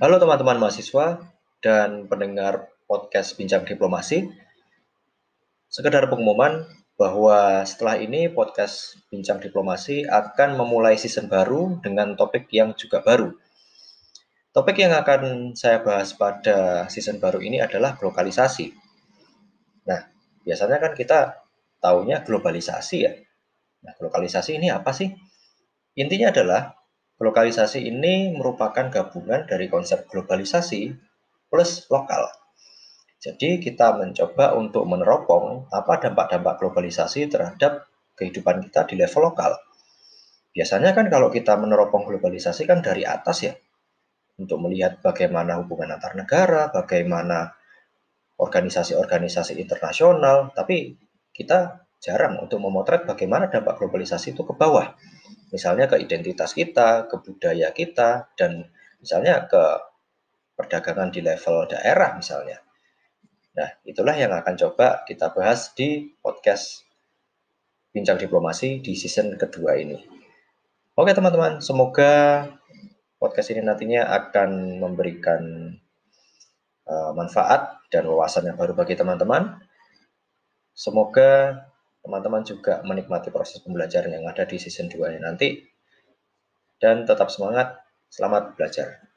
Halo teman-teman mahasiswa dan pendengar podcast Bincang Diplomasi. Sekedar pengumuman bahwa setelah ini podcast Bincang Diplomasi akan memulai season baru dengan topik yang juga baru. Topik yang akan saya bahas pada season baru ini adalah globalisasi. Nah, biasanya kan kita taunya globalisasi ya. Nah, globalisasi ini apa sih? Intinya adalah Lokalisasi ini merupakan gabungan dari konsep globalisasi plus lokal. Jadi kita mencoba untuk meneropong apa dampak-dampak globalisasi terhadap kehidupan kita di level lokal. Biasanya kan kalau kita meneropong globalisasi kan dari atas ya, untuk melihat bagaimana hubungan antar negara, bagaimana organisasi-organisasi internasional, tapi kita jarang untuk memotret bagaimana dampak globalisasi itu ke bawah misalnya ke identitas kita, ke budaya kita, dan misalnya ke perdagangan di level daerah misalnya. Nah, itulah yang akan coba kita bahas di podcast Bincang Diplomasi di season kedua ini. Oke teman-teman, semoga podcast ini nantinya akan memberikan uh, manfaat dan wawasan yang baru bagi teman-teman. Semoga teman-teman juga menikmati proses pembelajaran yang ada di season 2 ini nanti. Dan tetap semangat, selamat belajar.